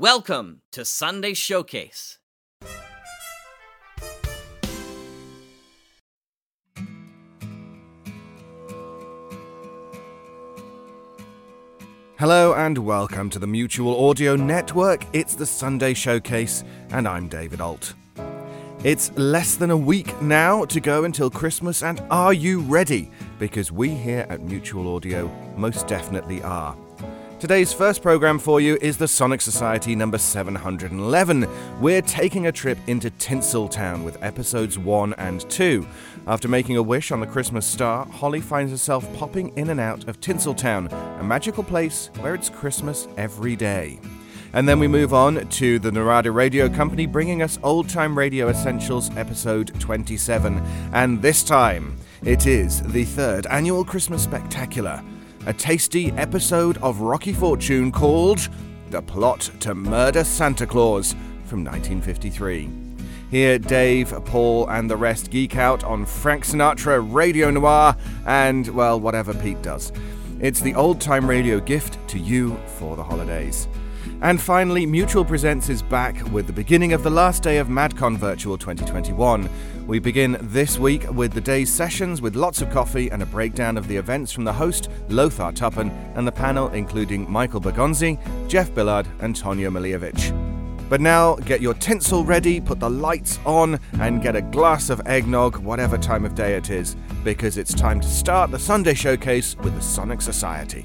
Welcome to Sunday Showcase. Hello and welcome to the Mutual Audio Network. It's the Sunday Showcase, and I'm David Alt. It's less than a week now to go until Christmas, and are you ready? Because we here at Mutual Audio most definitely are. Today's first program for you is the Sonic Society number 711. We're taking a trip into Tinseltown with episodes 1 and 2. After making a wish on the Christmas star, Holly finds herself popping in and out of Tinseltown, a magical place where it's Christmas every day. And then we move on to the Narada Radio Company bringing us Old Time Radio Essentials episode 27. And this time, it is the third annual Christmas Spectacular a tasty episode of Rocky Fortune called The Plot to Murder Santa Claus from 1953. Here, Dave, Paul, and the rest geek out on Frank Sinatra, Radio Noir, and, well, whatever Pete does. It's the old time radio gift to you for the holidays. And finally, Mutual Presents is back with the beginning of the last day of MadCon Virtual 2021. We begin this week with the day's sessions with lots of coffee and a breakdown of the events from the host, Lothar Tuppan, and the panel including Michael Bergonzi, Jeff Billard, and Tonya Milievich. But now, get your tinsel ready, put the lights on, and get a glass of eggnog, whatever time of day it is, because it's time to start the Sunday showcase with the Sonic Society.